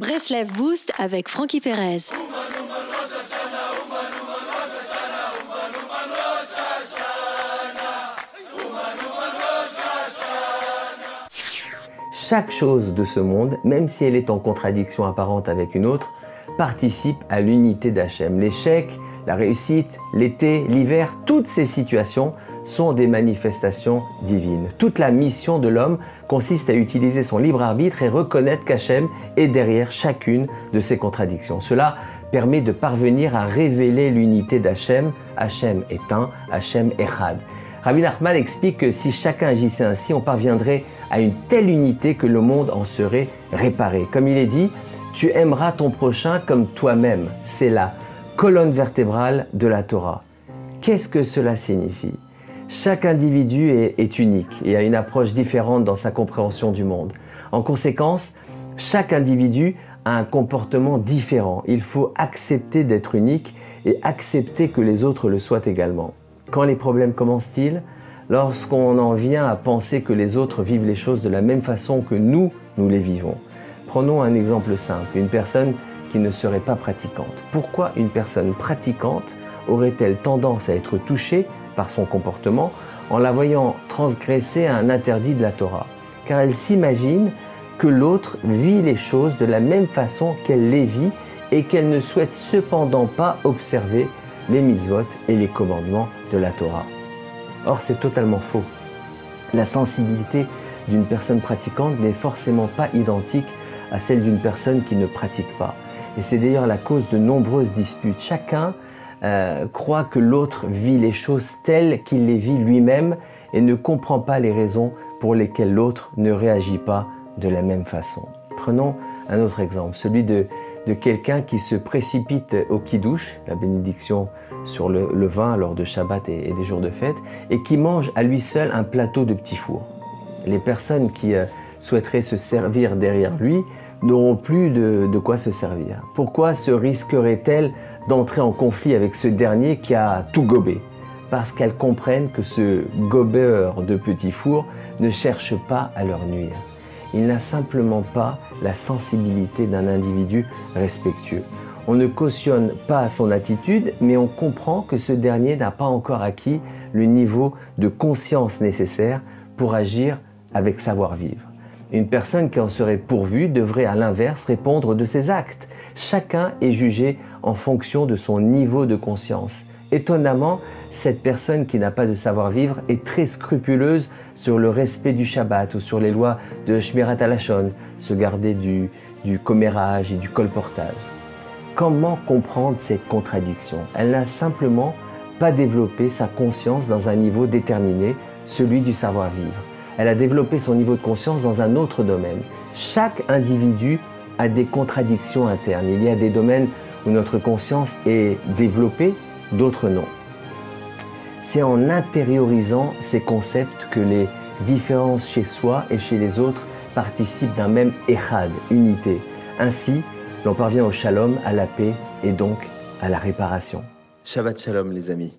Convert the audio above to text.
Breslev Boost avec Frankie Perez. Chaque chose de ce monde, même si elle est en contradiction apparente avec une autre, participe à l'unité d'Hachem. L'échec, la réussite, l'été, l'hiver, toutes ces situations sont des manifestations divines. Toute la mission de l'homme consiste à utiliser son libre arbitre et reconnaître qu'Hachem est derrière chacune de ces contradictions. Cela permet de parvenir à révéler l'unité d'Hachem. Hachem est un, Hachem Had. Rabbi Nachman explique que si chacun agissait ainsi, on parviendrait à une telle unité que le monde en serait réparé. Comme il est dit, tu aimeras ton prochain comme toi-même. C'est la colonne vertébrale de la Torah. Qu'est-ce que cela signifie? Chaque individu est, unique et a une approche différente dans sa compréhension du monde. En conséquence, chaque individu a un comportement différent. Il faut accepter d'être unique et accepter que les autres le soient également. Quand les problèmes commencent-ils? Lorsqu'on en vient à penser que les autres vivent les choses de la même façon que nous, nous les vivons. Prenons un exemple simple, une personne qui ne serait pas pratiquante. Pourquoi une personne pratiquante aurait-elle tendance à être touchée par son comportement en la voyant transgresser un interdit de la Torah, car elle s'imagine que l'autre vit les choses de la même façon qu'elle les vit et qu'elle ne souhaite cependant pas observer les mitzvot et les commandements de la Torah. Or, c'est totalement faux. La sensibilité d'une personne pratiquante n'est forcément pas identique à celle d'une personne qui ne pratique pas. Et c'est d'ailleurs la cause de nombreuses disputes. Chacun euh, croit que l'autre vit les choses telles qu'il les vit lui-même et ne comprend pas les raisons pour lesquelles l'autre ne réagit pas de la même façon. Prenons un autre exemple, celui de, quelqu'un qui se précipite au kidouche, la bénédiction sur le, vin lors de Shabbat et, des jours de fête, et qui mange à lui seul un plateau de petits fours. Les personnes qui euh, souhaiteraient se servir derrière lui n'auront plus de, quoi se servir. Pourquoi se risquerait-elle d'entrer en conflit avec ce dernier qui a tout gobé? Parce qu'elles comprennent que ce gobeur de petits fours ne cherche pas à leur nuire. Il n'a simplement pas la sensibilité d'un individu respectueux. On ne cautionne pas son attitude, mais on comprend que ce dernier n'a pas encore acquis le niveau de conscience nécessaire pour agir avec savoir-vivre. Une personne qui en serait pourvue devrait à l'inverse répondre de ses actes. Chacun est jugé en fonction de son niveau de conscience. Étonnamment, cette personne qui n'a pas de savoir-vivre est très scrupuleuse sur le respect du Shabbat ou sur les lois de Shmirat Alashon, se garder du, du commérage et du colportage. Comment comprendre cette contradiction? Elle n'a simplement pas développé sa conscience dans un niveau déterminé, celui du savoir-vivre elle a développé son niveau de conscience dans un autre domaine. Chaque individu a des contradictions internes. Il y a des domaines où notre conscience est développée, d'autres non. C'est en intériorisant ces concepts que les différences chez soi et chez les autres participent d'un même echad, unité. Ainsi, l'on parvient au shalom, à la paix et donc à la réparation. Shabbat shalom les amis.